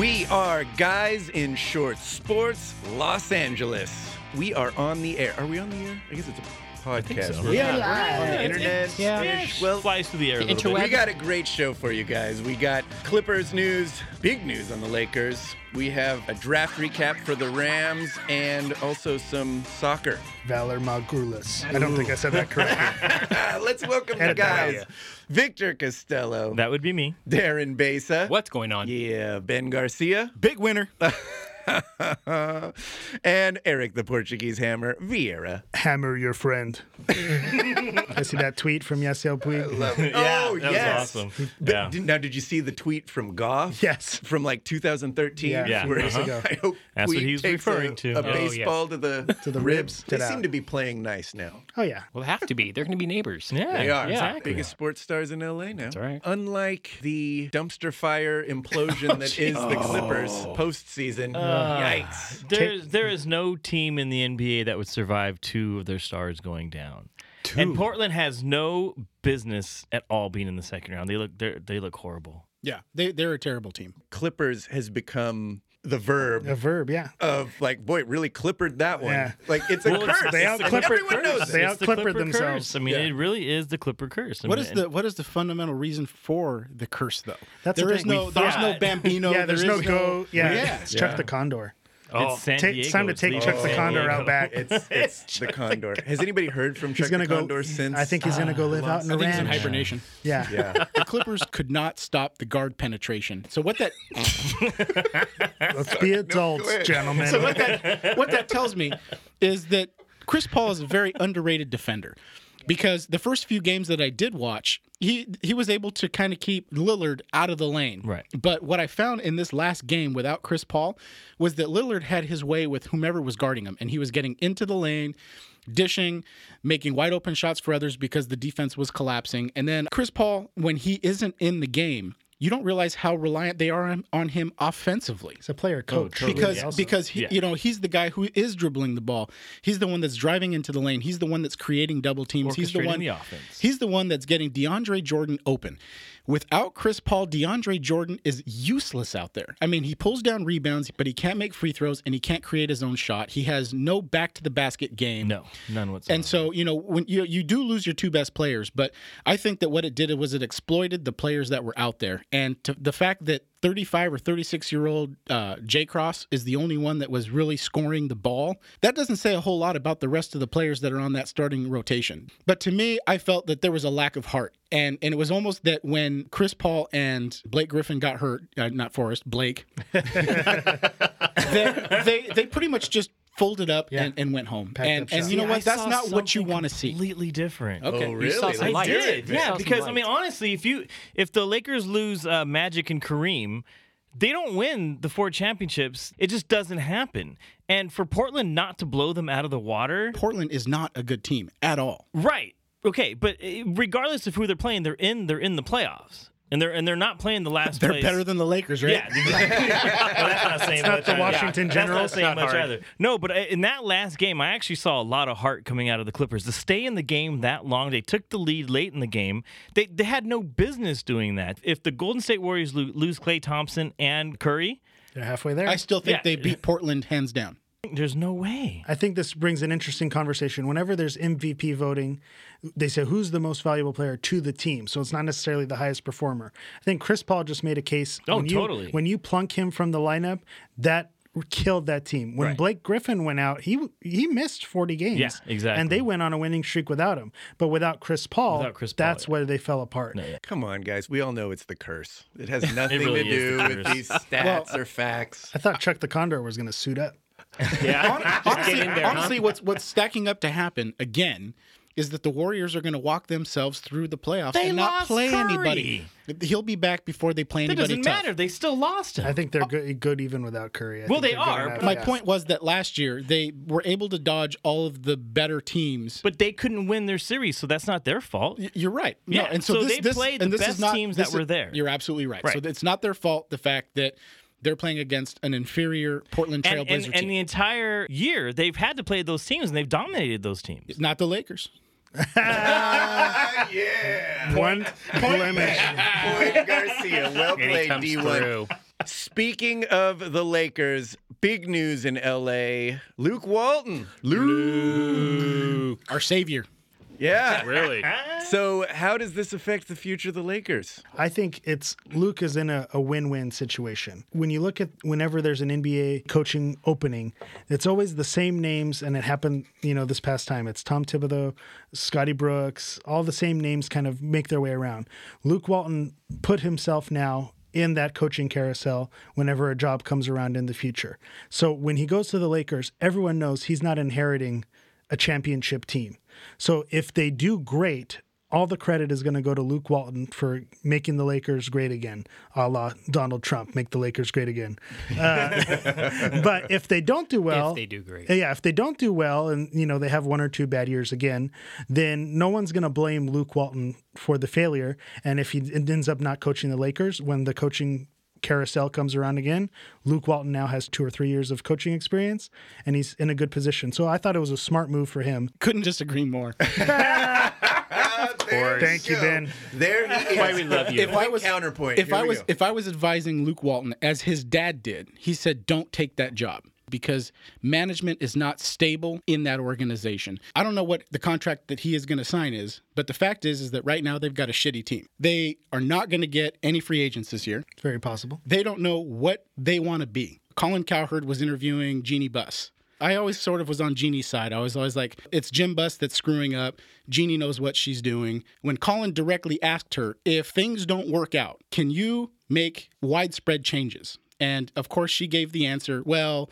We are Guys in Short Sports, Los Angeles. We are on the air. Are we on the air? I guess it's a podcast. so. We're Yeah. not on the internet. Yeah. ish. Well, flies through the air a interweb. bit. we got a great show for you guys. We got Clippers news, big news on the Lakers. We have a draft recap for the Rams and also some soccer. Valor Magrulis. I don't think I said that correctly. Let's welcome the Edit that out. guys. Victor Costello, That would be me. Darren Besa. What's going on? Yeah, Ben Garcia. Big winner. and Eric the Portuguese Hammer Vieira. Hammer your friend. I see that tweet from Yasiel Puig. oh, that yes. was awesome. But Yeah. did- now, did you see the tweet from Goff? Yes. From like 2013? Yeah, Yeah. Where years uh-huh. ago. I hope That's what Puig he was takes referring a, to. A Oh, baseball to the To the ribs. ribs. They Get seem to be playing nice now. Oh yeah. Well, they have to be. They're going to be neighbors. Yeah, They are. exactly. Biggest sports stars in LA now. That's right. Unlike the dumpster fire implosion that is the Clippers postseason. Yikes. There's there is no team in the NBA that would survive two of their stars going down. And Portland has no business at all being in the second round. They look they they look horrible. Yeah, they, they're a terrible team. Clippers has become the verb The verb, yeah. of like, boy, it really clippered that one. Yeah. Like it's a Well, it's- curse. they And out-clippered- Everyone knows They it. The out-clippered Clipper themselves. curse. I mean, Yeah. it really is the Clipper curse. I What mean, is the what is the fundamental reason for the curse though? That's there the is thing. no We there's no Bambino. yeah, there's there no is go. Yeah, Yeah. it's Chuck the Condor. Oh, it's San Ta- Diego. it's time to take Chuck the Condor out back. It's, it's the Condor. Has anybody heard from Chuck He's gonna the go. Condor since? I think he's gonna go uh, live out in I a think it's in hibernation. Yeah. Yeah. The Clippers could not stop the guard penetration. So what that Let's be adults, ahead. gentlemen. so what that what that tells me is that Chris Paul is a very underrated defender. Because the first few games that I did watch, he he was able to kind of keep Lillard out of the lane. Right. But what I found in this last game without Chris Paul was that Lillard had his way with whomever was guarding him, and he was getting into the lane, dishing, making wide open shots for others because the defense was collapsing. And then Chris Paul, when he isn't in the game, you don't realize how reliant they are on, on him offensively He's a player oh, coach. because Also. because he, Yeah. you know he's the guy who is dribbling the ball. He's the one that's driving into the lane. He's the one that's creating double teams. He's the one the offense. He's the one that's getting DeAndre Jordan open. Without Chris Paul, DeAndre Jordan is useless out there. I mean, he pulls down rebounds, but he can't make free throws and he can't create his own shot. He has no back to the basket game. No, none whatsoever. And so, you know, when you you do lose your two best players, but I think that what it did was it exploited the players that were out there, and to, the fact that 35 or 36 year old uh, Jay Cross is the only one that was really scoring the ball. That doesn't say a whole lot about the rest of the players that are on that starting rotation. But to me, I felt that there was a lack of heart, and and it was almost that when Chris Paul and Blake Griffin got hurt, uh, not Forrest, Blake, they, they they pretty much just folded up Yeah. and, and went home. Packed And and you know See, I what? That's not what you want to see. Completely different. Okay. Oh, You really? saw some I light. did, You yeah. Because I mean, honestly, if you if the Lakers lose uh, Magic and Kareem, they don't win the four championships. It just doesn't happen. And for Portland not to blow them out of the water, Portland is not a good team at all. right? Okay, but uh, regardless of who they're playing, they're in they're in the playoffs, and they're and they're not playing the last. They're place. better than the Lakers, right? Yeah, exactly. well, that's not saying not much the either. Washington That's Generals. not saying Not much hard. either. No, but uh, in that last game, I actually saw a lot of heart coming out of the Clippers. To stay in the game that long, they took the lead late in the game. They they had no business doing that. If the Golden State Warriors lo- lose Klay Thompson and Curry, They're halfway there. I still think Yeah. they beat Portland hands down. There's no way. I think this brings an interesting conversation. Whenever there's MVP voting, they say who's the most valuable player to the team. So it's not necessarily the highest performer. I think Chris Paul just made a case. Oh, when you, totally. When you plunk him from the lineup, that killed that team. When Right. Blake Griffin went out, he he missed 40 games. Yeah, exactly. And they went on a winning streak without him. But without Chris Paul, Without Chris Paul, that's yeah. where they fell apart. Come on, guys. We all know it's the curse. It has nothing really to do the with these stats or facts. I thought Chuck the Condor was going to suit up. Yeah, honestly, in there, honestly huh? what's what's stacking up to happen again is that the Warriors are going to walk themselves through the playoffs They and not lost play Curry. anybody. He'll be back before they play that anybody. It doesn't tough. matter. They still lost him. I think they're good, good even without Curry. I Well, they they're good but My yeah. point was that last year they were able to dodge all of the better teams. but they couldn't win their series, so that's not their fault. Y- You're right. No, Yeah, and so, so this, they this, played and the this best is not, teams this that were is- there. You're absolutely right. Right. So it's not their fault. The fact that they're playing against an inferior Portland And, Trailblazer and, team, and the entire year, they've had to play those teams, and they've dominated those teams. not the Lakers. yeah. One blemish. Boy, Garcia. Well played, D1. through. Speaking of the Lakers, big news in LA. Luke Walton. Luke. Luke, our savior. Yeah. Really? So, how does this affect the future of the Lakers? I think it's Luke is in a, a win-win situation. When you look at whenever there's an NBA coaching opening, it's always the same names, and it happened, you know, this past time. It's Tom Thibodeau, Scotty Brooks, all the same names kind of make their way around. Luke Walton put himself now in that coaching carousel whenever a job comes around in the future. So when he goes to the Lakers, everyone knows he's not inheriting a championship team. So if they do great, all the credit is going to go to Luke Walton for making the Lakers great again, a la Donald Trump, make the Lakers great again. Uh, but if they don't do well, If they do great. yeah, if they don't do well, and you know they have one or two bad years again, then no one's going to blame Luke Walton for the failure. And if he ends up not coaching the Lakers when the coaching carousel comes around again, Luke Walton now has two or three years of coaching experience, and he's in a good position. So I thought it was a smart move for him. Couldn't disagree more. Thank you, Ben. There he is. Why we love you. If I was counterpoint. if Here I was go. if I was advising Luke Walton as his dad did, he said, "Don't take that job." Because management is not stable in that organization. I don't know what the contract that he is going to sign is, but the fact is, is that right now they've got a shitty team. They are not going to get any free agents this year. It's very possible. They don't know what they want to be. Colin Cowherd was interviewing Jeannie Buss. I always sort of was on Jeannie's side. I was always like, it's Jim Buss that's screwing up. Jeannie knows what she's doing. When Colin directly asked her, if things don't work out, can you make widespread changes? And of course, she gave the answer, well,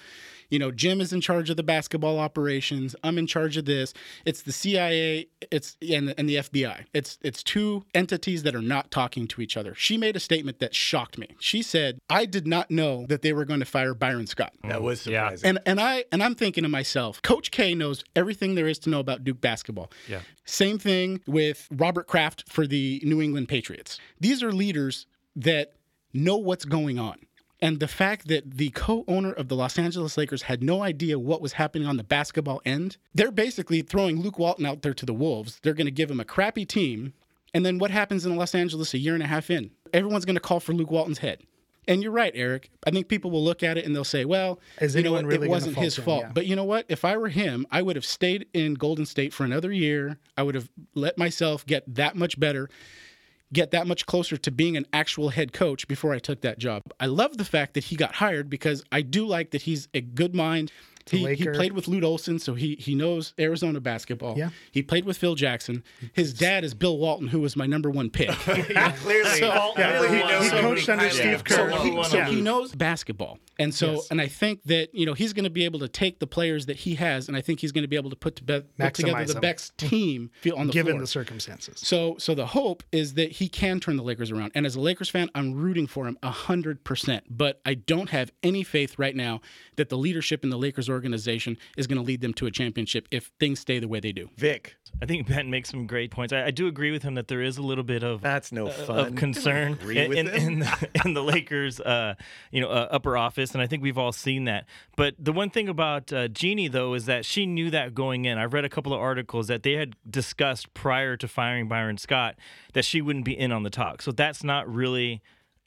you know, Jim is in charge of the basketball operations. I'm in charge of this. It's the CIA, it's and, and the FBI. It's it's two entities that are not talking to each other. She made a statement that shocked me. She said, "I did not know that they were going to fire Byron Scott." that mm, was Yeah. surprising. And and I and I'm thinking to myself, Coach K knows everything there is to know about Duke basketball. Yeah. Same thing with Robert Kraft for the New England Patriots. These are leaders that know what's going on. And the fact that the co-owner of the Los Angeles Lakers had no idea what was happening on the basketball end, they're basically throwing Luke Walton out there to the Wolves. They're going to give him a crappy team. And then what happens in Los Angeles a year and a half in? Everyone's going to call for Luke Walton's head. And you're right, Eric. I think people will look at it and they'll say, well, Is you know what? really it wasn't his him? fault. Yeah. But you know what? If I were him, I would have stayed in Golden State for another year. I would have let myself get that much better, get that much closer to being an actual head coach before I took that job. I love the fact that he got hired because I do like that he's a good mind. He, he Laker. played with Lute Olson, so he he knows Arizona basketball. Yeah. He played with Phil Jackson. His dad is Bill Walton, who was my number one pick. clearly, Yeah, clearly he- he somebody coached under Steve of Kerr. So, he, so Yeah. he knows basketball and so Yes. and i think that you know he's going to be able to take the players that he has and i think he's going to be able to put, to be, put together the them. best team on the given floor the circumstances. so so the hope is that he can turn the lakers around and as a lakers fan i'm rooting for him 100% but i don't have any faith right now that the leadership in the lakers organization is going to lead them to a championship if things stay the way they do Vic, I think Ben makes some great points. I, I do agree with him that there is a little bit of that's no fun. of concern in, in, in, the, in the Lakers, uh, you know, uh, upper office, and I think we've all seen that. But the one thing about uh, Jeannie though is that she knew that going in. I've read a couple of articles that they had discussed prior to firing Byron Scott that she wouldn't be in on the talk. So that's not really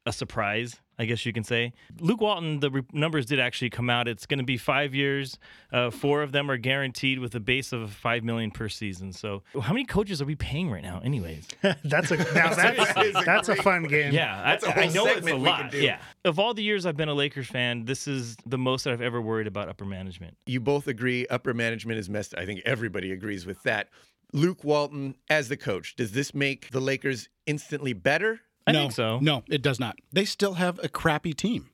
a surprise. I guess you can say. Luke Walton, the re- numbers did actually come out. It's going to be five years. Uh, four of them are guaranteed with a base of five million per season. So, how many coaches are we paying right now, anyways? that's a now that's, that's a fun game. Yeah, That's a I, I whole know it's a segment we could lot. Yeah, of all the years I've been a Lakers fan, this is the most that I've ever worried about upper management. you both agree upper management is messed. I think everybody agrees with that. Luke Walton as the coach, does this make the Lakers instantly better? I no think so. no it does not they still have a crappy team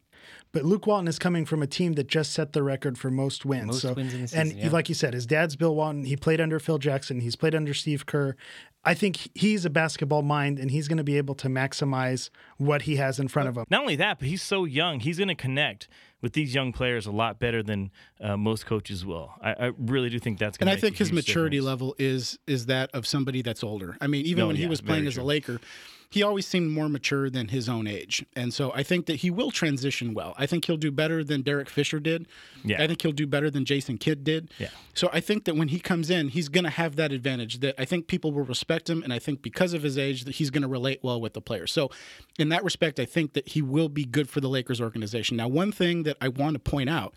But Luke Walton is coming from a team that just set the record for most wins. Most so, wins in the and season, yeah. like you said, his dad's Bill Walton. He played under Phil Jackson. He's played under Steve Kerr. I think he's a basketball mind, and he's going to be able to maximize what he has in front of him. Not only that, but he's so young. He's going to connect with these young players a lot better than uh, most coaches will. I, I really do think that's going to and to. I think his maturity level is is that of somebody that's older. I mean, even No, when he was playing as a true. He always seemed more mature than his own age. And so I think that he will transition well. I think he'll do better than Derek Fisher did. Yeah. I think he'll do better than Jason Kidd did. Yeah. So I think that when he comes in, he's going to have that advantage that I think people will respect him. And I think because of his age, that he's going to relate well with the players. So in that respect, I think that he will be good for the Lakers organization. Now, one thing that I want to point out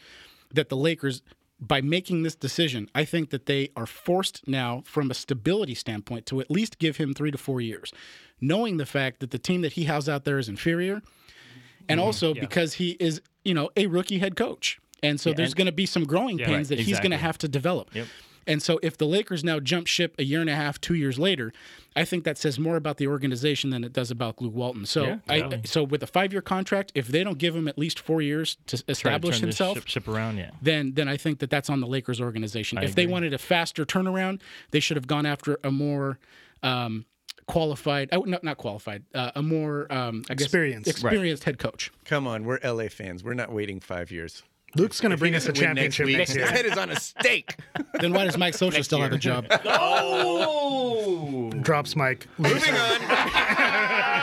that the Lakers by making this decision, I think that they are forced now, from a stability standpoint, to at least give him three to four years, knowing the fact that the team that he has out there is inferior, and mm-hmm. also because he is, you know, a rookie head coach, and so there's going to be some growing pains right, that he's going to have to develop. Yep. And so if the Lakers now jump ship a year and a half, two years later, I think that says more about the organization than it does about Luke Walton. So Yeah, I totally. so with a five year contract, if they don't give him at least four years to Try to establish himself, ship, ship around. Yeah. then then I think that that's on the Lakers organization. if they wanted a faster turnaround, they should have gone after a more um, qualified, oh, not not qualified, uh, a more um, I guess, Experienced. experienced head coach. Come on, we're LA fans. We're not waiting five years. Luke's going to bring us a doesn't win next championship his head is on a stake. then why does Mike Social still have a job? Oh, Drops Mike. Moving on.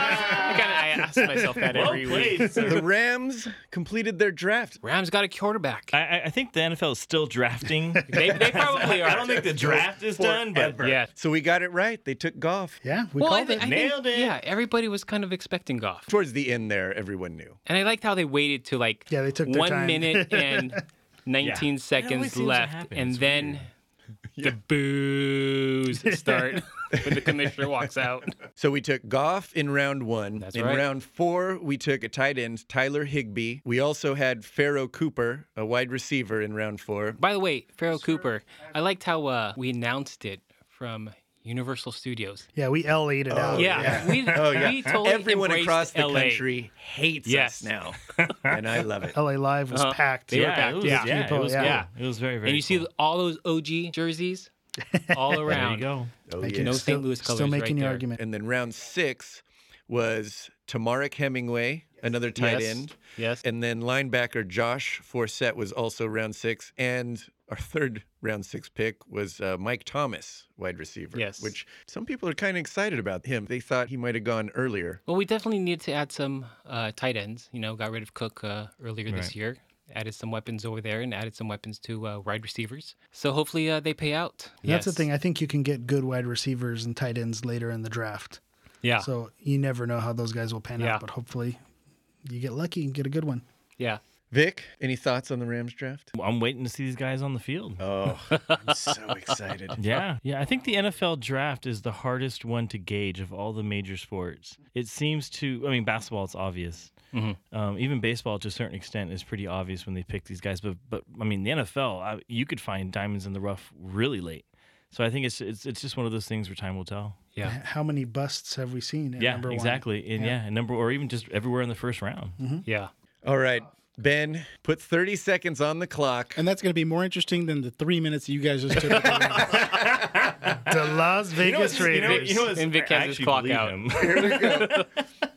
I kind ask myself that well every week. sir. The Rams completed their draft. Rams got a quarterback. I, I- I think the NFL is still drafting. They, they probably are. I don't think the draft is done, but Yeah. So we got it right. They took Goff. Yeah, we Well, called thi- it. I think, Nailed it. Yeah, everybody was kind of expecting Goff. Towards the end there, everyone knew. and I liked how they waited to like Yeah, they took one time. minute and 19 It always seconds left, happen. and It's then the boos start when the commissioner walks out. So we took Goff in round one. That's in right. round four, we took a tight end, Tyler Higbee. We also had Pharoh Cooper, a wide receiver, in round four. By the way, Pharoh Cooper, I liked how uh, we announced it from Universal Studios. Yeah, we LA'd it out. yeah, we, Oh yeah, we totally everyone across the LA. country hates Yes. us now, and I love it. LA Live was Uh-huh. packed. They were yeah, packed, it was, yeah. yeah, People, it was yeah. Yeah. It was very, very. And you see all those OG jerseys all around. There you go. Oh, Making- yeah. No still, St. Louis colors Still making right your there. argument. And then round six was Temarrick Hemingway, another tight Yes. end. Yes. And then linebacker Josh Forrest was also round six. And our third round six pick was uh, Mike Thomas, wide receiver. Yes. Which some people are kind of excited about him. They thought he might have gone earlier. Well, we definitely needed to add some uh, tight ends. You know, got rid of Cook uh, earlier this Right. year, added some weapons over there, and added some weapons to uh, wide receivers. So hopefully uh, they pay out. That's the thing. I think you can get good wide receivers and tight ends later in the draft. Yeah. So you never know how those guys will pan Yeah. out, but hopefully you get lucky and get a good one. yeah. Vic, any thoughts on the Rams draft? I'm waiting to see these guys on the field. Oh, I'm so excited. Yeah, yeah. I think the NFL draft is the hardest one to gauge of all the major sports. It seems to. I mean, basketball it's obvious. Um, even baseball, to a certain extent, is pretty obvious when they pick these guys. But, but I mean, the NFL, I, you could find diamonds in the rough really late. So I think it's it's it's just one of those things where time will tell. Yeah. How many busts have we seen? At Yeah, number exactly. And Yeah. yeah. and number or even just everywhere in the first round. Yeah. All right, Ben, put 30 seconds on the clock. And that's going to be more interesting than the three minutes you guys just took. the Rams. one? The Las Vegas Raiders. You know what's- And Vic has his clock out. him. Here we go.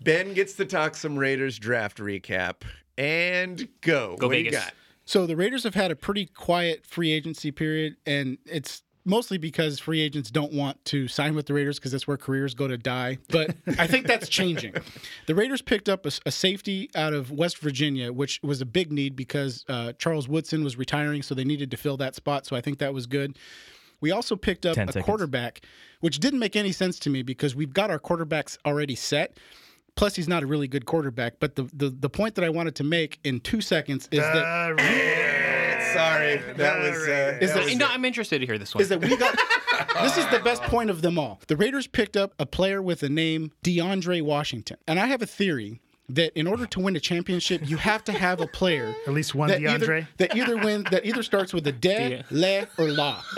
ben gets to talk some Raiders draft recap. And go. Go what do you Vegas. got? So the Raiders have had a pretty quiet free agency period, and it's mostly because free agents don't want to sign with the Raiders because that's where careers go to die. But I think that's changing. The Raiders picked up a, a safety out of West Virginia, which was a big need because uh, Charles Woodson was retiring, so they needed to fill that spot. So I think that was good. We also picked up a seconds. quarterback, which didn't make any sense to me because we've got our quarterbacks already set. Plus, he's not a really good quarterback. But the, the, the point that I wanted to make in two seconds is that Raiders. Sorry, that was. Uh, Is that it- was no, I'm interested to hear this one. is that we got this is the best point of them all. The Raiders picked up a player with the name DeAndre Washington. And I have a theory that in order to win a championship, you have to have a player At least one that DeAndre. either, that either win that either starts with a de, le, or la.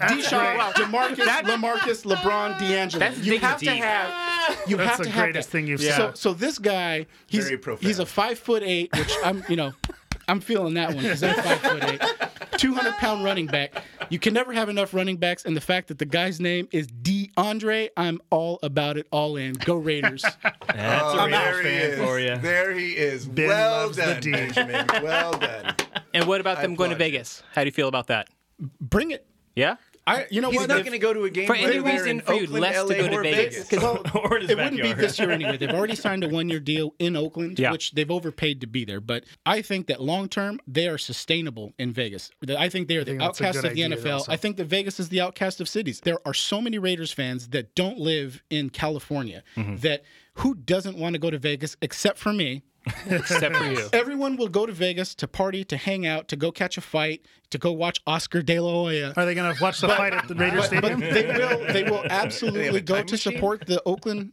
Deshaun, Demarcus, Lamarcus, LeBron, D'Angelo. That's you digging have to have. You That's have the to have greatest that. thing you've So, said. so this guy, he's he's a five foot eight, which I'm, you know, I'm feeling that one because I'm five foot eight. 200 pound running back. You can never have enough running backs. And the fact that the guy's name is DeAndre, I'm all about it, all in. Go Raiders. That's Oh, a Raiders there fan is. for you. There he is. Ben well loves the done, Benjamin. Well done. and what about them going to. Vegas? How do you feel about that? Bring it. Yeah. I, you know He's what? not going to go to a game For any reason in for you Oakland, less to go to or Vegas. Well, or in his it wouldn't be this year anyway. They've already signed a one-year deal in Oakland, Yeah. which they've overpaid to be there. But I think that long term they are sustainable in Vegas. I think they are the think outcast of the idea NFL. also. I think that Vegas is the outcast of cities. There are so many Raiders fans that don't live in California Mm-hmm. that who doesn't want to go to Vegas except for me. Except for you. Everyone will go to Vegas to party, to hang out, to go catch a fight, to go watch Oscar De La Hoya. Are they going to watch the fight at the Raiders But, but they will they will absolutely a go to machine? support the Oakland,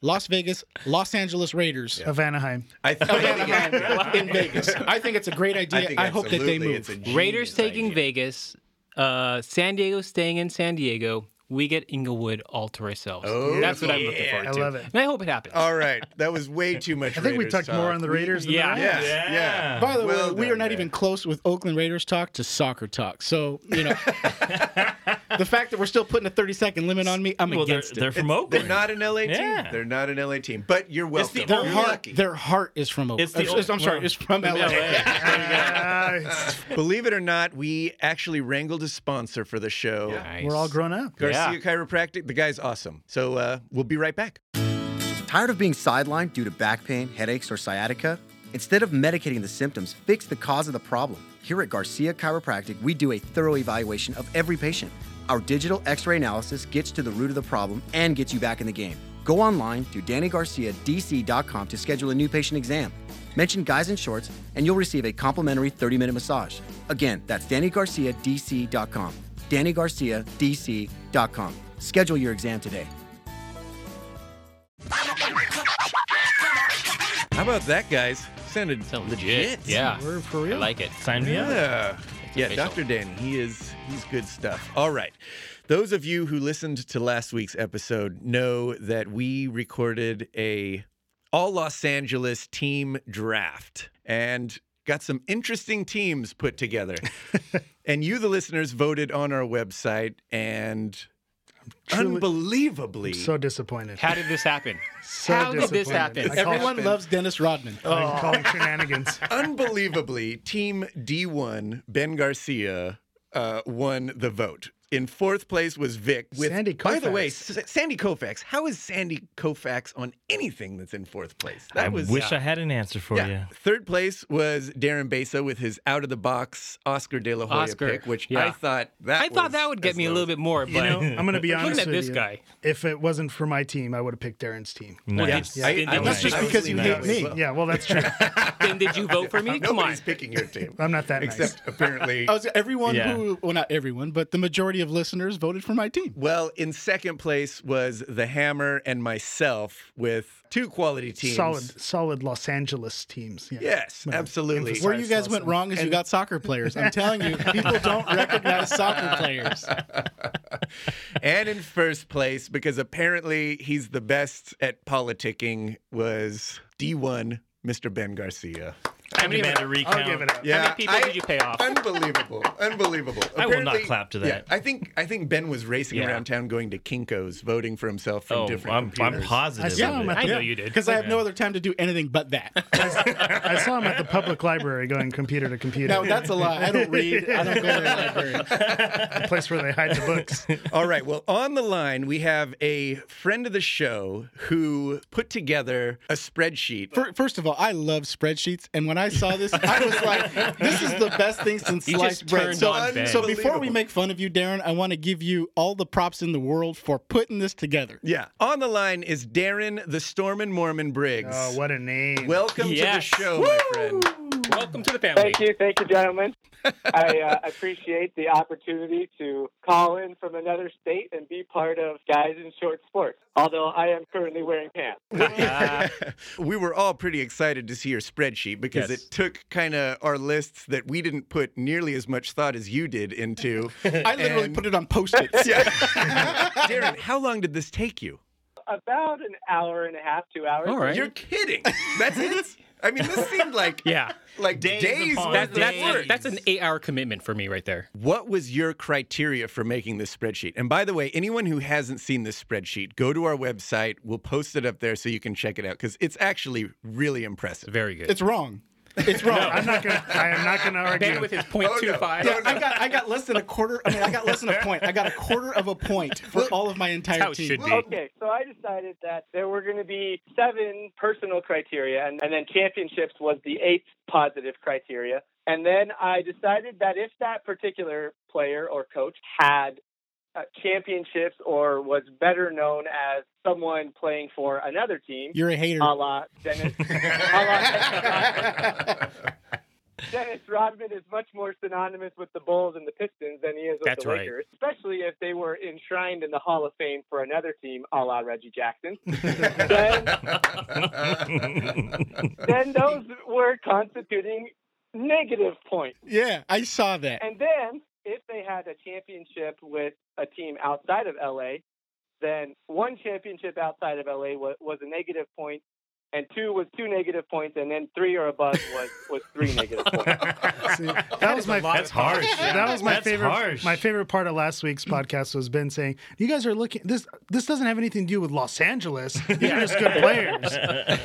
Las Vegas, Los Angeles Raiders. of Anaheim. I think, Anaheim in Vegas. I think it's a great idea. I, I, hope that they move. it's a genius Raiders taking idea. Vegas, uh, San Diego staying in San Diego. We get Inglewood all to ourselves. Oh, That's what I'm looking yeah. forward I love it. And I hope it happens. All right, that was way too much. I think we Raiders talked more on the Raiders than Yeah. the Yeah, Rams. yeah. Yeah. By the Well way, we done, are not man. even close with Oakland Raiders talk to soccer talk. So, you know, the fact that we're still putting a 30 second limit on me, I'm Well, they're, against they're it. from Oakland. They're not an LA team. Yeah. They're not an LA team. But you're welcome. the Their only- heart, lucky. their heart is from Oakland. It's the I'm, old- sorry, well, it's from LA. Ah, Believe it or not, we actually wrangled a sponsor for the show. Nice. we're all grown up. Garcia Yeah. Chiropractic. The guy's awesome. So uh, we'll be right back. Tired of being sidelined due to back pain, headaches, or sciatica? Instead of medicating the symptoms, fix the cause of the problem. Here at Garcia Chiropractic, we do a thorough evaluation of every patient. Our digital x ray analysis gets to the root of the problem and gets you back in the game. Go online to DannyGarciaDC.com to schedule a new patient exam. Mention Guys in Shorts, and you'll receive a complimentary 30 minute massage. Again, that's DannyGarciaDC.com. DannyGarciaDC.com. Schedule your exam today. How about that, guys? Sounded Sound legit. Yeah. We're for I like it. Sign me up. Yeah. Yeah, official. Dr. Danny, he is he's good stuff. All right. Those of you who listened to last week's episode know that we recorded a all Los Angeles team draft and got some interesting teams put together. and you the listeners voted on our website and Truly- unbelievably So disappointed. How did this happen? So How did this happen? I call- Everyone loves Dennis Rodman. I'm calling shenanigans. unbelievably, Team D1, Ben Garcia, uh, won the vote. In fourth place was Vic. With, Sandy By the way, S- Sandy Koufax. How is Sandy Koufax on anything that's in fourth place? That I was wish uh, I had an answer for yeah. you. Third place was Darren Besa with his out of the box Oscar De La Hoya Oscar, pick, which yeah. I thought that I thought that would get as me a little bit more, but You know, I'm going to be honest looking at with this you. guy. If it wasn't for my team, I would have picked Darren's team. Nice. Yeah, I- I did was- you- I just was because you hate that way as me. well. Yeah, well, that's true. then did you vote for me? Come on. Picking your team. I'm not that nice. Except apparently. I was, everyone who, well, not everyone, but the majority of listeners voted for my team. Well, in second place was the Hammer and myself with two quality teams. Solid, solid Los Angeles teams. Yeah. Yes, absolutely. Where you guys went wrong is you got soccer players. I'm telling you, people don't recognize soccer players. and in first place, because apparently he's the best at politicking, was D1, Mr. Ben Garcia. How many, Demand a I'll recount. give it up. how many people I- did you pay off? Unbelievable, unbelievable. I will not clap to that. yeah, that. I think I think Ben was racing Yeah. around town going to Kinkos, voting for himself from Oh, different I'm, I'm positive. I saw him it. at I the, know you did. Because I have no other time to do anything but that. I saw him at the public library going computer to computer. No, that's a lie. I don't read. I don't go to the library. the place where they hide the books. All right. Well, on the line, we have a friend of the show who put together a spreadsheet. Fir- First of all, I love spreadsheets, and when I saw this, I was like, "This is the best thing since You sliced bread." turned So, on Ben. so before we Unbelievable. make fun of you, Darren, I want to give you all the props in the world for putting this together. yeah. On the line is Darren the Stormin Mormon Briggs. Oh, what a name. Welcome Yes. to the show, my friend. Welcome to the family. Thank you, thank you, gentlemen. I uh, appreciate the opportunity to call in from another state and be part of Guys in Short Sports. Although I am currently wearing pants. we were all pretty excited to see your spreadsheet because Yes. it took kind of our lists that we didn't put nearly as much thought as you did into. I literally And- put it on post-its. Yeah. Darren, how long did this take you? About an hour and a half, two hours. All right. You're kidding. That's it? I mean, this seemed like Yeah. like Days days, upon That, of that's, work. a, that's an eight-hour commitment for me right there. What was your criteria for making this spreadsheet? And by the way, anyone who hasn't seen this spreadsheet, go to our website. We'll post it up there so you can check it out because it's actually really impressive. Very good. It's wrong. It's wrong. I'm not gonna. I am not gonna argue. Ben with his oh, point Oh, two no. Yeah, I got I got less than a quarter. I mean, I got less than a point. I got a quarter of a point for all of my entire how it team. should be. Okay, so I decided that there were going to be seven personal criteria, and, and then championships was the eighth positive criteria. And then I decided that if that particular player or coach had Uh, championships or was better known as someone playing for another team, You're a hater. a la Dennis, a la Dennis Rodman is much more synonymous with the Bulls and the Pistons than he is with That's the right. Lakers, especially if they were enshrined in the Hall of Fame for another team, a la Reggie Jackson. then, then those were constituting negative points. yeah, I saw that. And then, if they had a championship with a team outside of LA, then one championship outside of LA was, was a negative point, and two was two negative points, and then three or above was, was three negative points. See, that was my That's harsh. that was my That's favorite harsh. my favorite part of last week's podcast was Ben saying, "You guys are looking this this doesn't have anything to do with Los Angeles. These are just good players."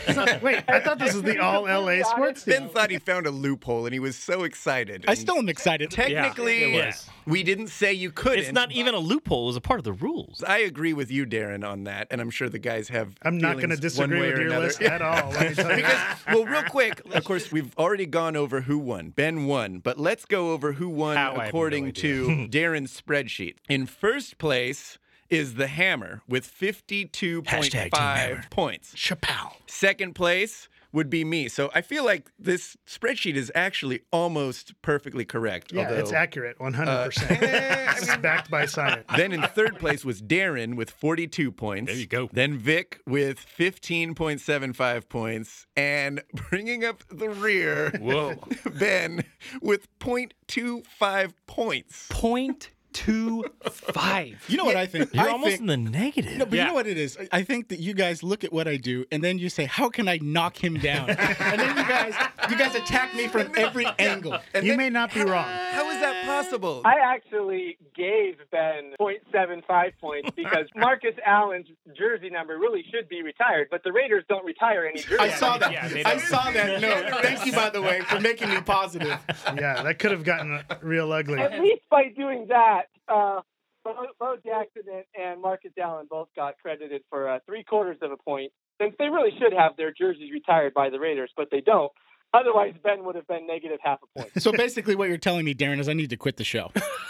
It's like, Wait, I thought this was the all LA sports team. Ben thought he found a loophole and he was so excited. I still am excited. technically Yeah, it was. we didn't say you couldn't. It's not even a loophole. It was a part of the rules. I agree with you, Darren, on that, and I'm sure the guys have. I'm not going to disagree with or your another. list at all. Let me tell you. because well real quick of course we've already gone over who won ben won but let's go over who won How, I have no according to darren's spreadsheet in first place is the hammer with Hashtag Team Hammer. 52.5 points Chappelle. second place would be me so i feel like this spreadsheet is actually almost perfectly correct yeah, it's accurate, 100. percent eh, This is backed by science. then in third place was Darren with 42 points. There you go. Then Vic with 15.75 points. And bringing up the rear, Whoa. Ben with 0.25 points. Point two five. You know what I think? You're I almost think, in the negative. No, but you know what it is? I- I think that you guys look at what I do and then you say, "How can I knock him down?" and then you guys, you guys attack me from every angle. And You then- may not be wrong. How is that possible? I actually gave Ben 0.75 points because Marcus Allen's jersey number really should be retired, but the Raiders don't retire any jerseys. I saw that. Yeah, I saw that note. Thank you, by the way, for making me positive. Yeah, that could have gotten real ugly. At least by doing that, uh, Bo, Bo Jackson and, and Marcus Allen both got credited for uh, three quarters of a point, since they really should have their jerseys retired by the Raiders, but they don't. Otherwise, Ben would have been negative half a point. So basically, what you're telling me, Darren, is I need to quit the show.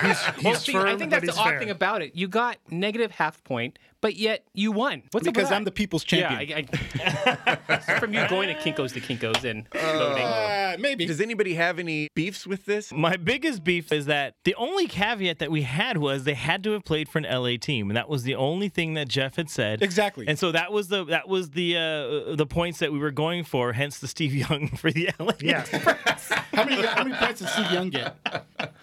He's, Well, see, firm, I think that's the odd fair. thing about it. You got negative half point, but yet you won. What's up with because? I'm the people's Yeah, champion. I, I, from you going to Kinkos to Kinkos and voting. Uh, maybe. Does anybody have any beefs with this? My biggest beef is that the only caveat that we had was they had to have played for an LA team, and that was the only thing that Jeff had said. Exactly. And so that was the that was the uh, the points that we were going for. Hence the Steve Young for the LA. Yeah. how many how many points did Steve Young get?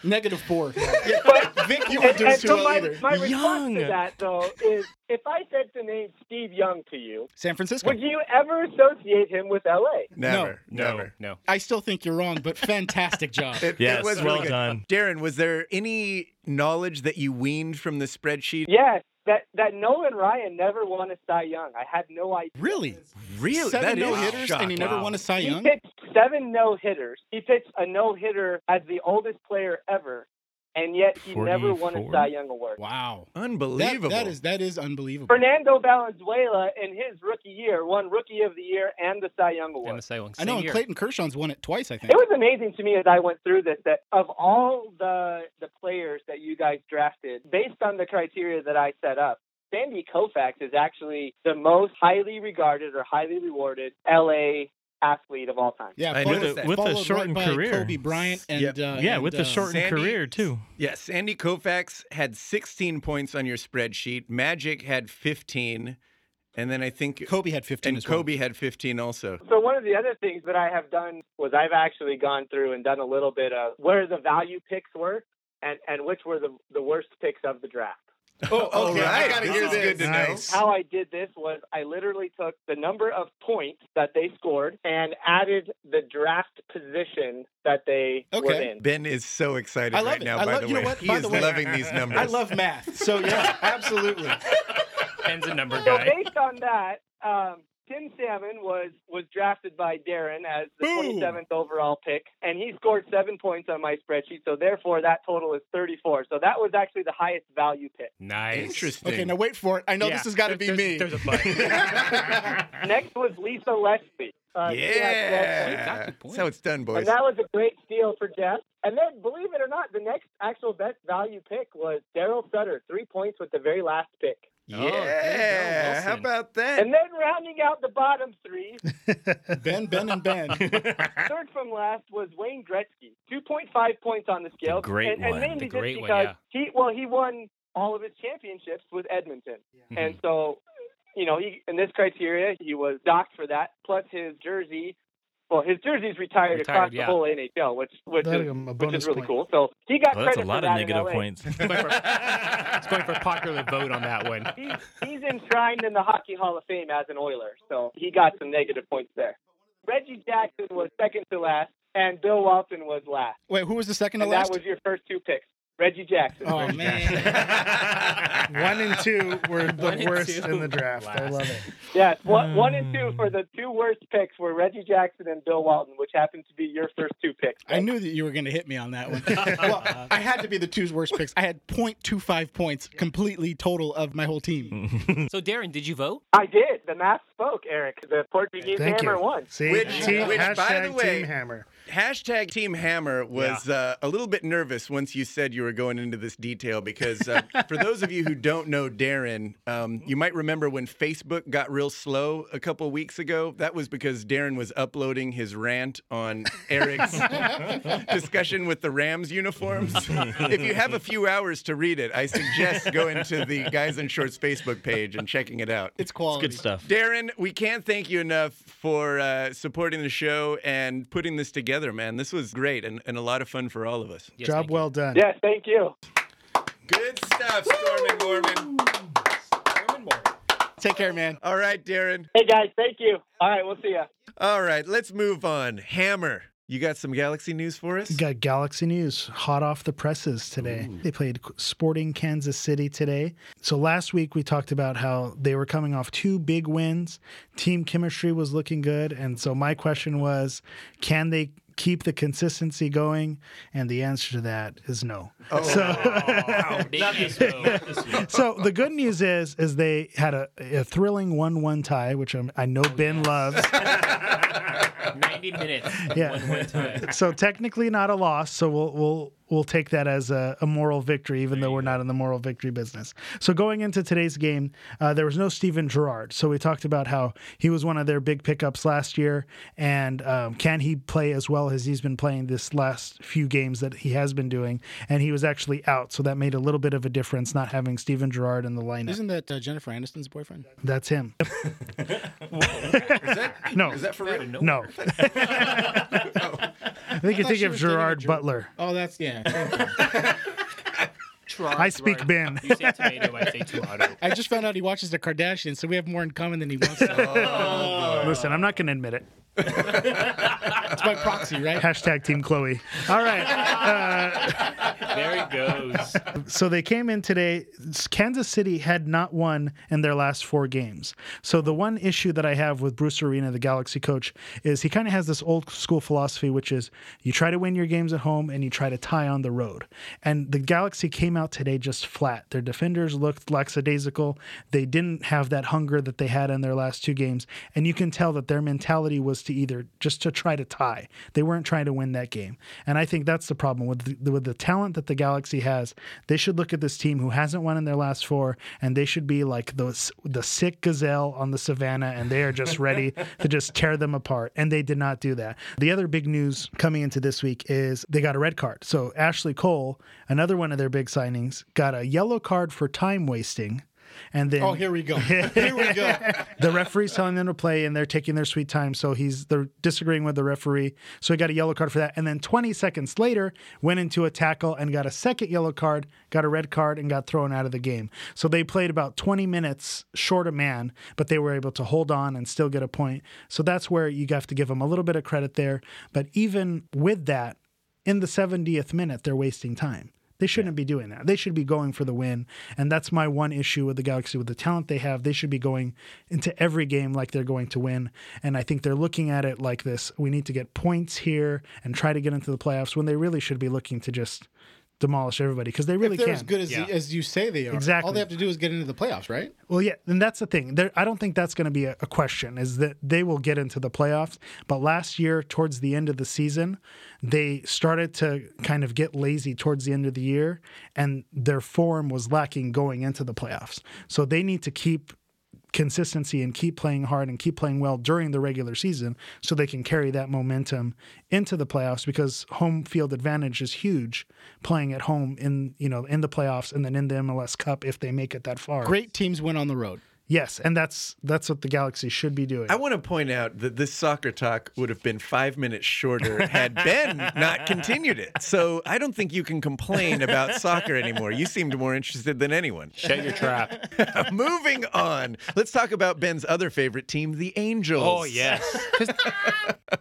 Negative four. But Vic, you weren't and, doing and too so well my, either. my response Young. to that, though, is if I said the name Steve Young to you, San Francisco. would you ever associate him with LA? Never. No, Never. no. I still think you're wrong, but fantastic job. It, Yes, it was well really good. done. Darren, was there any knowledge that you weaned from the spreadsheet? Yes, that, that Nolan Ryan never won a Cy Young. I had no idea. Really? Really? Seven no hitters, and he shocking. never Wow. won a Cy Young. He pitched seven no hitters. He pitched a no hitter as the oldest player ever, and yet he never won a Cy Young award. Wow. That, Unbelievable. that is that is unbelievable. Fernando Valenzuela, in his rookie year, won Rookie of the Year and the Cy Young Award. And the Cy Young. I know, and year. Clayton Kershaw's won it twice, I think. It was amazing to me as I went through this that of all the the players that you guys drafted, based on the criteria that I set up, Sandy Koufax is actually the most highly regarded or highly rewarded LA athlete of all time. yeah, I followed- that. With a shortened right career. Kobe Bryant and Yep. uh, Yeah, and, with the uh, shortened Sandy- career too. Yes, Sandy Koufax had 16 points on your spreadsheet. Magic had 15, and then I think Kobe had 15 and as well. Kobe had 15 also. So one of the other things that I have done was I've actually gone through and done a little bit of where the value picks were and, and which were the, the worst picks of the draft. Oh, All okay. I right, gotta this hear is this. good to know. Nice. How I did this was I literally took the number of points that they scored and added the draft position that they were Okay. in. Ben is so excited I love right it. now. I by love- the you know way, what? he By is the way- loving these numbers. I love math. So yeah, absolutely. Ben's a number guy. So based on that, um, Tim Salmon was was drafted by Darren as the Boom. 27th overall pick, and he scored seven points on my spreadsheet. So therefore, that total is 34. So that was actually the highest value pick. Nice. Interesting. Okay, now wait for it. I know Yeah, this has got to there- be me. there's- There's a but. Next was Lisa Leslie. Uh, she yeah. That's a good point. That's how it's done, boys. And that was a great steal for Jeff. And then, believe it or not, the next actual best value pick was Darryl Sutter, three points with the very last pick. Oh, go, yeah. How about that? And then rounding out the bottom three, Ben, Ben, and Ben. third from last was Wayne Gretzky, 2.5 points on the scale. The great and, and one. mainly The just great one, because yeah. he, well, he won all of his championships with Edmonton. And mm-hmm. so, you know, he, in this criteria, he was docked for that, plus his jersey. Well, his jersey's retired, Retired, across yeah. the whole NHL, which which That'll is a which is really point. cool. So he got Well, that's credit a lot for of that negative points. It's going for, it's going for popular vote on that one. He, he's enshrined in the Hockey Hall of Fame as an Oiler, so he got some negative points there. Reggie Jackson was second to last, and Bill Walton was last. Wait, who was the second to last? that was your first two picks. Reggie Jackson. Oh man. One and two were the One worst in the draft. I love it. Yes, one, one and two hmm. for the two worst picks were Reggie Jackson and Bill Walton, which happened to be your first two picks. I knew that you were going to hit me on that one. well, uh, I had to be the two's worst picks. I had 0.25 points completely total of my whole team. So, Darren, did you vote? I did. The math spoke, Eric. The Portuguese Thank Hammer you. won. See, Which- team, which, by the way- Team Hammer. Hashtag Team Hammer was uh, a little bit nervous once you said you were going into this detail because uh, for those of you who don't know Darren, um, you might remember when Facebook got real slow a couple weeks ago. That was because Darren was uploading his rant on Eric's discussion with the Rams uniforms. if you have a few hours to read it, I suggest going to the Guys in Shorts Facebook page and checking it out. It's quality. It's good stuff. Darren, we can't thank you enough for uh, supporting the show and putting this together, man. This was great and, and a lot of fun for all of us. Yes, Job thank you. well done. Yeah, thank you. Good stuff, Stormin Mormon. Take care, man. All right, Darren. Hey, guys, thank you. All right, we'll see ya. All right, let's move on. Hammer, you got some Galaxy news for us? Got Galaxy News hot off the presses today. They played Sporting Kansas City today. So last week we talked about how they were coming off two big wins. Team chemistry was looking good. And so my question was can they keep the consistency going? And the answer to that is no. Oh. Not this vote. So the good news is is they had a, a thrilling 1-1 tie, which I'm, I know oh, Ben loves. 90 minutes. Yeah. One, one time. so technically not a loss. So we'll we'll we'll take that as a, a moral victory, even though we're not in the moral victory business. So going into today's game, uh, there was no Steven Gerrard. So we talked about how he was one of their big pickups last year, and um, can he play as well as he's been playing this last few games that he has been doing? And he was actually out, so that made a little bit of a difference not having Steven Gerrard in the lineup. Isn't that uh, Jennifer Aniston's boyfriend? That's him. no, Is that for real? No. no. I think you thought think she of was dating a Gerard Ger- Butler. Oh, that's yeah. Gerard, I speak Gerard. Ben. You say tomato, I say tomato. I just found out he watches the Kardashians, so we have more in common than he wants. to. Oh. Listen, I'm not going to admit it. It's my proxy, right? Hashtag Team Khloe. All right. Uh, there he goes. So they came in today. Kansas City had not won in their last four games. So the one issue that I have with Bruce Arena, the Galaxy coach, is he kind of has this old school philosophy, which is you try to win your games at home and you try to tie on the road. And the Galaxy came out today just flat. Their defenders looked lackadaisical. They didn't have that hunger that they had in their last two games. And you can tell that their mentality was to either just to try to tie. They weren't trying to win that game. And I think that's the problem with the, with the talent that the Galaxy has. They should look at this team who hasn't won in their last four, and they should be like those the sick gazelle on the savannah, and they are just ready to just tear them apart. And they did not do that. The other big news coming into this week is they got a red card. So Ashley Cole, another one of their big signings, got a yellow card for time wasting. And then Oh, here we go. Here we go. the referee's telling them to play and they're taking their sweet time. So he's they're disagreeing with the referee. So he got a yellow card for that. And then 20 seconds later, went into a tackle and got a second yellow card, got a red card, and got thrown out of the game. So they played about 20 minutes short a man, but they were able to hold on and still get a point. So that's where you have to give them a little bit of credit there. But even with that, in the 70th minute, they're wasting time They shouldn't be doing that. They should be going for the win. And that's my one issue with the Galaxy with the talent they have. They should be going into every game like they're going to win. And I think they're looking at it like this. We need to get points here and try to get into the playoffs when they really should be looking to just demolish everybody because they really if they're can. as good as, Yeah. as you say they are, Exactly. all they have to do is get into the playoffs, right? Well, yeah, and that's the thing. There, I don't think that's going to be a, a question. Is that they will get into the playoffs? But last year, towards the end of the season, they started to kind of get lazy towards the end of the year, and their form was lacking going into the playoffs. So they need to keep consistency and keep playing hard and keep playing well during the regular season so they can carry that momentum into the playoffs because home field advantage is huge playing at home in you know in the playoffs and then in the MLS Cup if they make it that far. Great teams win on the road. Yes, and that's that's what the Galaxy should be doing. I want to point out that this soccer talk would have been five minutes shorter had Ben not continued it. So I don't think you can complain about soccer anymore. You seemed more interested than anyone. Shut your trap. Moving on, let's talk about Ben's other favorite team, the Angels. oh yes. 'Cause,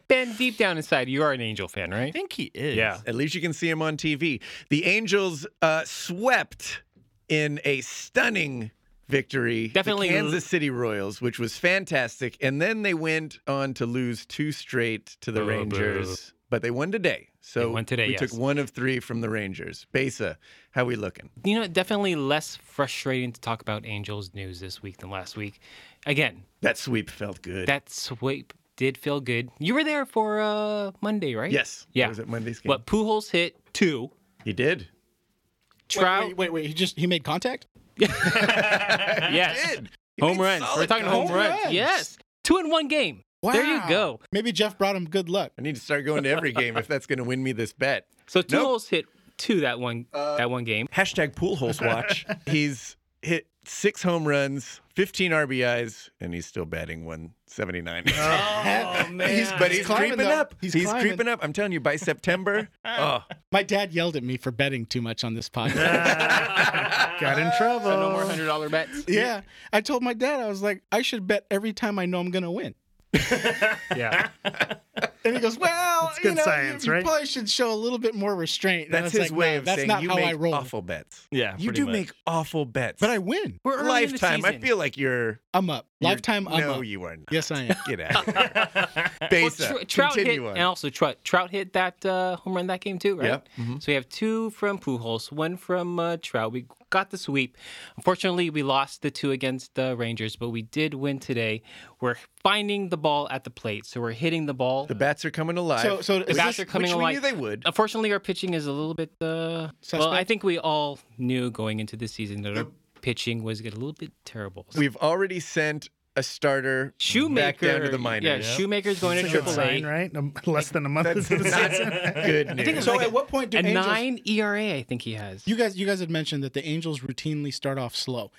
ben, deep down inside, you are an Angel fan, right? I think he is. Yeah. At least you can see him on TV. The Angels uh, swept in a stunning victory Definitely the Kansas City Royals, which was fantastic. And then they went on to lose two straight to the Boo, Rangers, but they won today. So They won today, we yes. took one of three from the Rangers. Besa, how we looking? You know, definitely less frustrating to talk about Angels news this week than last week. Again, That sweep felt good. that sweep did feel good. You were there for uh, Monday, right? yes. Yeah. That was at Monday's game. But Pujols hit two. He did. Trout, Wait, wait, wait. He just he made contact. yes. Did. Home made runs. We're talking home contact. runs. runs. Yes. Two in one game. There you go. Maybe Jeff brought him good luck. I need to start going to every game if that's going to win me this bet. So two Nope. holes hit two that one uh, that one game. Hashtag Pujols watch. he's hit six home runs, 15 RBIs, and he's still batting 179. Oh man. He's, but he's, climbing, creeping though. up. He's He's, creeping up. I'm telling you, by September, oh, My dad yelled at me for betting too much on this podcast. Got in trouble. no more hundred dollar bets. yeah, I told my dad I was like, I should bet every time I know I'm gonna win. Yeah. And he goes, "Well, It's you good know, science, you, you right?" probably should show a little bit more restraint." And that's his like, way "No, of that's saying not you how make I roll. awful bets. Yeah, You do much. make awful bets. But I win. We're early in the lifetime. I feel like you're. I'm up. you're- Lifetime. I'm no, up. you are not. Yes, I am. Get out. Of here. Well, Besa, Tr- Trout hit, continue on. and also Trout, Trout hit that uh, home run that game too, right? Yep. Mhm. So we have two from Pujols, one from uh, Trout. We got the sweep. Unfortunately, we lost the two against the Rangers, but we did win today. We're finding the ball at the plate, so we're hitting the ball. The bats are coming alive. So, so The bats this- are coming which we alive. knew they would. Unfortunately, our pitching is a little bit. Uh, well, I think we all knew going into the season that our pitching was get a little bit terrible. We've already sent a starter Shoemaker back down to the minors. Yeah, Shoemaker's going It's to a sign, right? Less than a month That's into the not season. good news. so at what point do A Angels? nine ERA, I think he has. You guys, you guys had mentioned that the Angels routinely start off slow.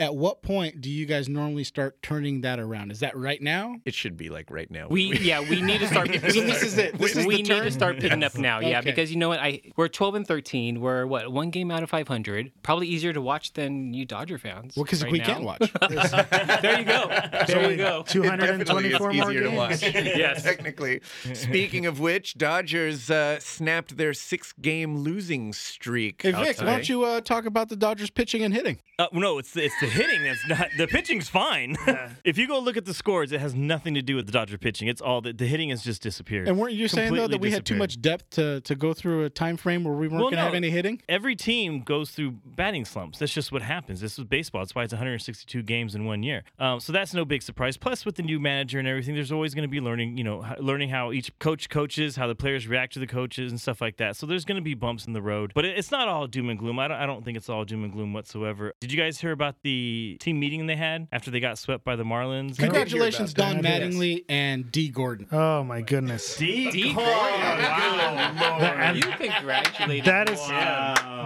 At what point do you guys normally start turning that around? Is that right now? It should be like right now. We yeah we need to start. we, this is it. This is we the need turn? to start picking up now. Yeah, Okay. because you know what? I we're twelve and thirteen. We're what one game out of five hundred. Probably easier to watch than you Dodger fans. Well, because right we now. can't watch. there you go. There you go. Two It hundred and definitely is twenty-four more easier to games. watch. Yes. technically. Speaking of which, Dodgers uh, snapped their six-game losing streak. Hey Vic, why don't you uh, talk about the Dodgers pitching and hitting? Uh, no, it's it's the hitting that's not the pitching's fine. if you go look at the scores, it has nothing to do with the Dodger pitching. It's all the, the hitting has just disappeared. And weren't you saying though that we had too much depth to, to go through a time frame where we weren't Well, going to have any hitting? Every team goes through batting slumps. That's just what happens. This is baseball. That's why it's 162 games in one year. Um, so that's no big surprise. Plus, with the new manager and everything, there's always going to be learning. You know, learning how each coach coaches, how the players react to the coaches, and stuff like that. So there's going to be bumps in the road, but it's not all doom and gloom. I don't, I don't think it's all doom and gloom whatsoever. Did you guys hear about the team meeting they had after they got swept by the Marlins? Congratulations, Don that. Mattingly and Dee Gordon. Oh my goodness. D. Dee Gordon. Wow. You congratulated. That is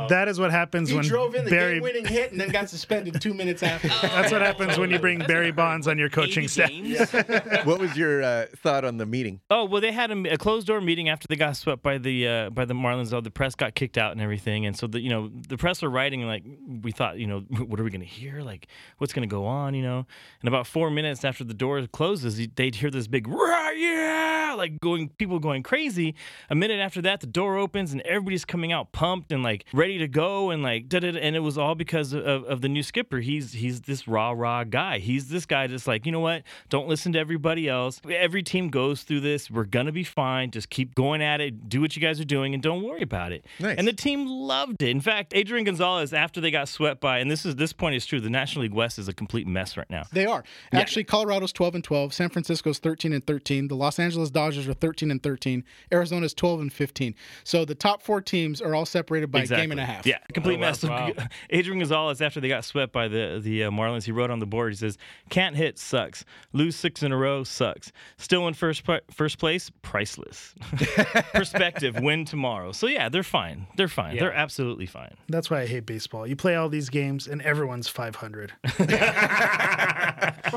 that is what happens when Barry. game-winning hit and then got suspended two minutes after. That's what happens when you bring Barry Bonds on your coaching staff. games? What was your uh, thought on the meeting? Oh well, they had a, a closed door meeting after they got swept by the uh, by the Marlins. Though the press got kicked out and everything, and so the you know the press were writing like we thought you know what are we going to hear like what's going to go on you know and about four minutes after the door closes they'd hear this big "Rah, yeah like going people going crazy. A minute after that, the door opens and everybody's coming out pumped and like ready to go and like da da. And it was all because of, of the new skipper. He's he's this rah rah guy. He's this guy that's like, you know what? Don't listen to everybody else. Every team goes through this. We're gonna be fine. Just keep going at it. Do what you guys are doing and don't worry about it. Nice. And the team loved it. In fact, Adrian Gonzalez, after they got swept by, and this is this point is true, the National League West is a complete mess right now. They are. Actually, Colorado's 12 and 12, San Francisco's 13 and 13, the Los Angeles Dodgers are 13 and 13, Arizona's 12 and 15. So the top 4 teams are all separated by a game and a half. Yeah, complete Oh, wow. mess. Wow. Adrian Gonzalez, after they got swept by the the uh, Marlins, he wrote on the board. He says, "Can't hit sucks. Lose six in a row sucks. Still in first pr- first place, priceless. Perspective, win tomorrow. So yeah, they're fine. They're fine. They're absolutely fine. That's why I hate baseball. You play all these games and everyone's 500.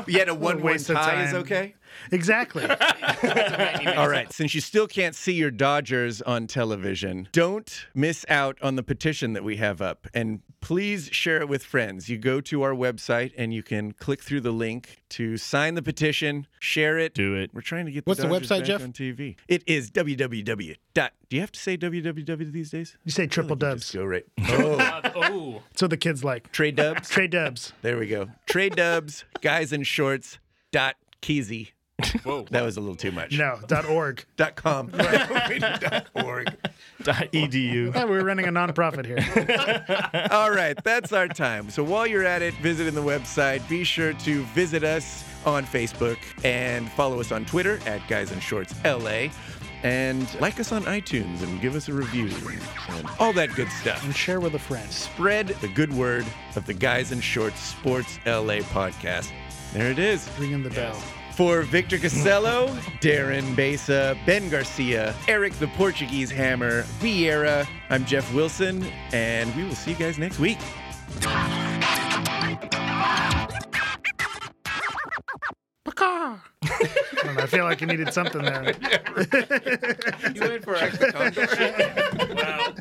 Yet a one win waste of tie is okay. Exactly. All right. Since you still can't see your Dodgers on television, don't miss out on the petition that we have up. And please share it with friends. You go to our website and you can click through the link to sign the petition, share it. Do it. We're trying to get What's the Dodgers website, back Jeff? on TV. It is www. Dot, do you have to say www these days? You say triple like you dubs. Just go right. Oh, oh, That's what the kids like. trade dubs. Trade dubs. There we go. Trade dubs, guys in shorts, dot Keezy. Whoa. That was a little too much. No, dot .org. Dot com. dot org. Edu. Yeah, we're running a nonprofit here. All right, that's our time. So while you're at it, visiting the website, be sure to visit us on Facebook and follow us on Twitter at Guys in Shorts LA. And like us on iTunes and give us a review and all that good stuff. And share with a friend. Spread the good word of the Guys in Shorts Sports LA podcast. There it is. Ringing the bell. For Victor Casello, Darren Besa, Ben Garcia, Eric the Portuguese Hammer, Vieira, I'm Jeff Wilson, and we will see you guys next week. I, don't know, I feel like I needed something there. You went for a Wow.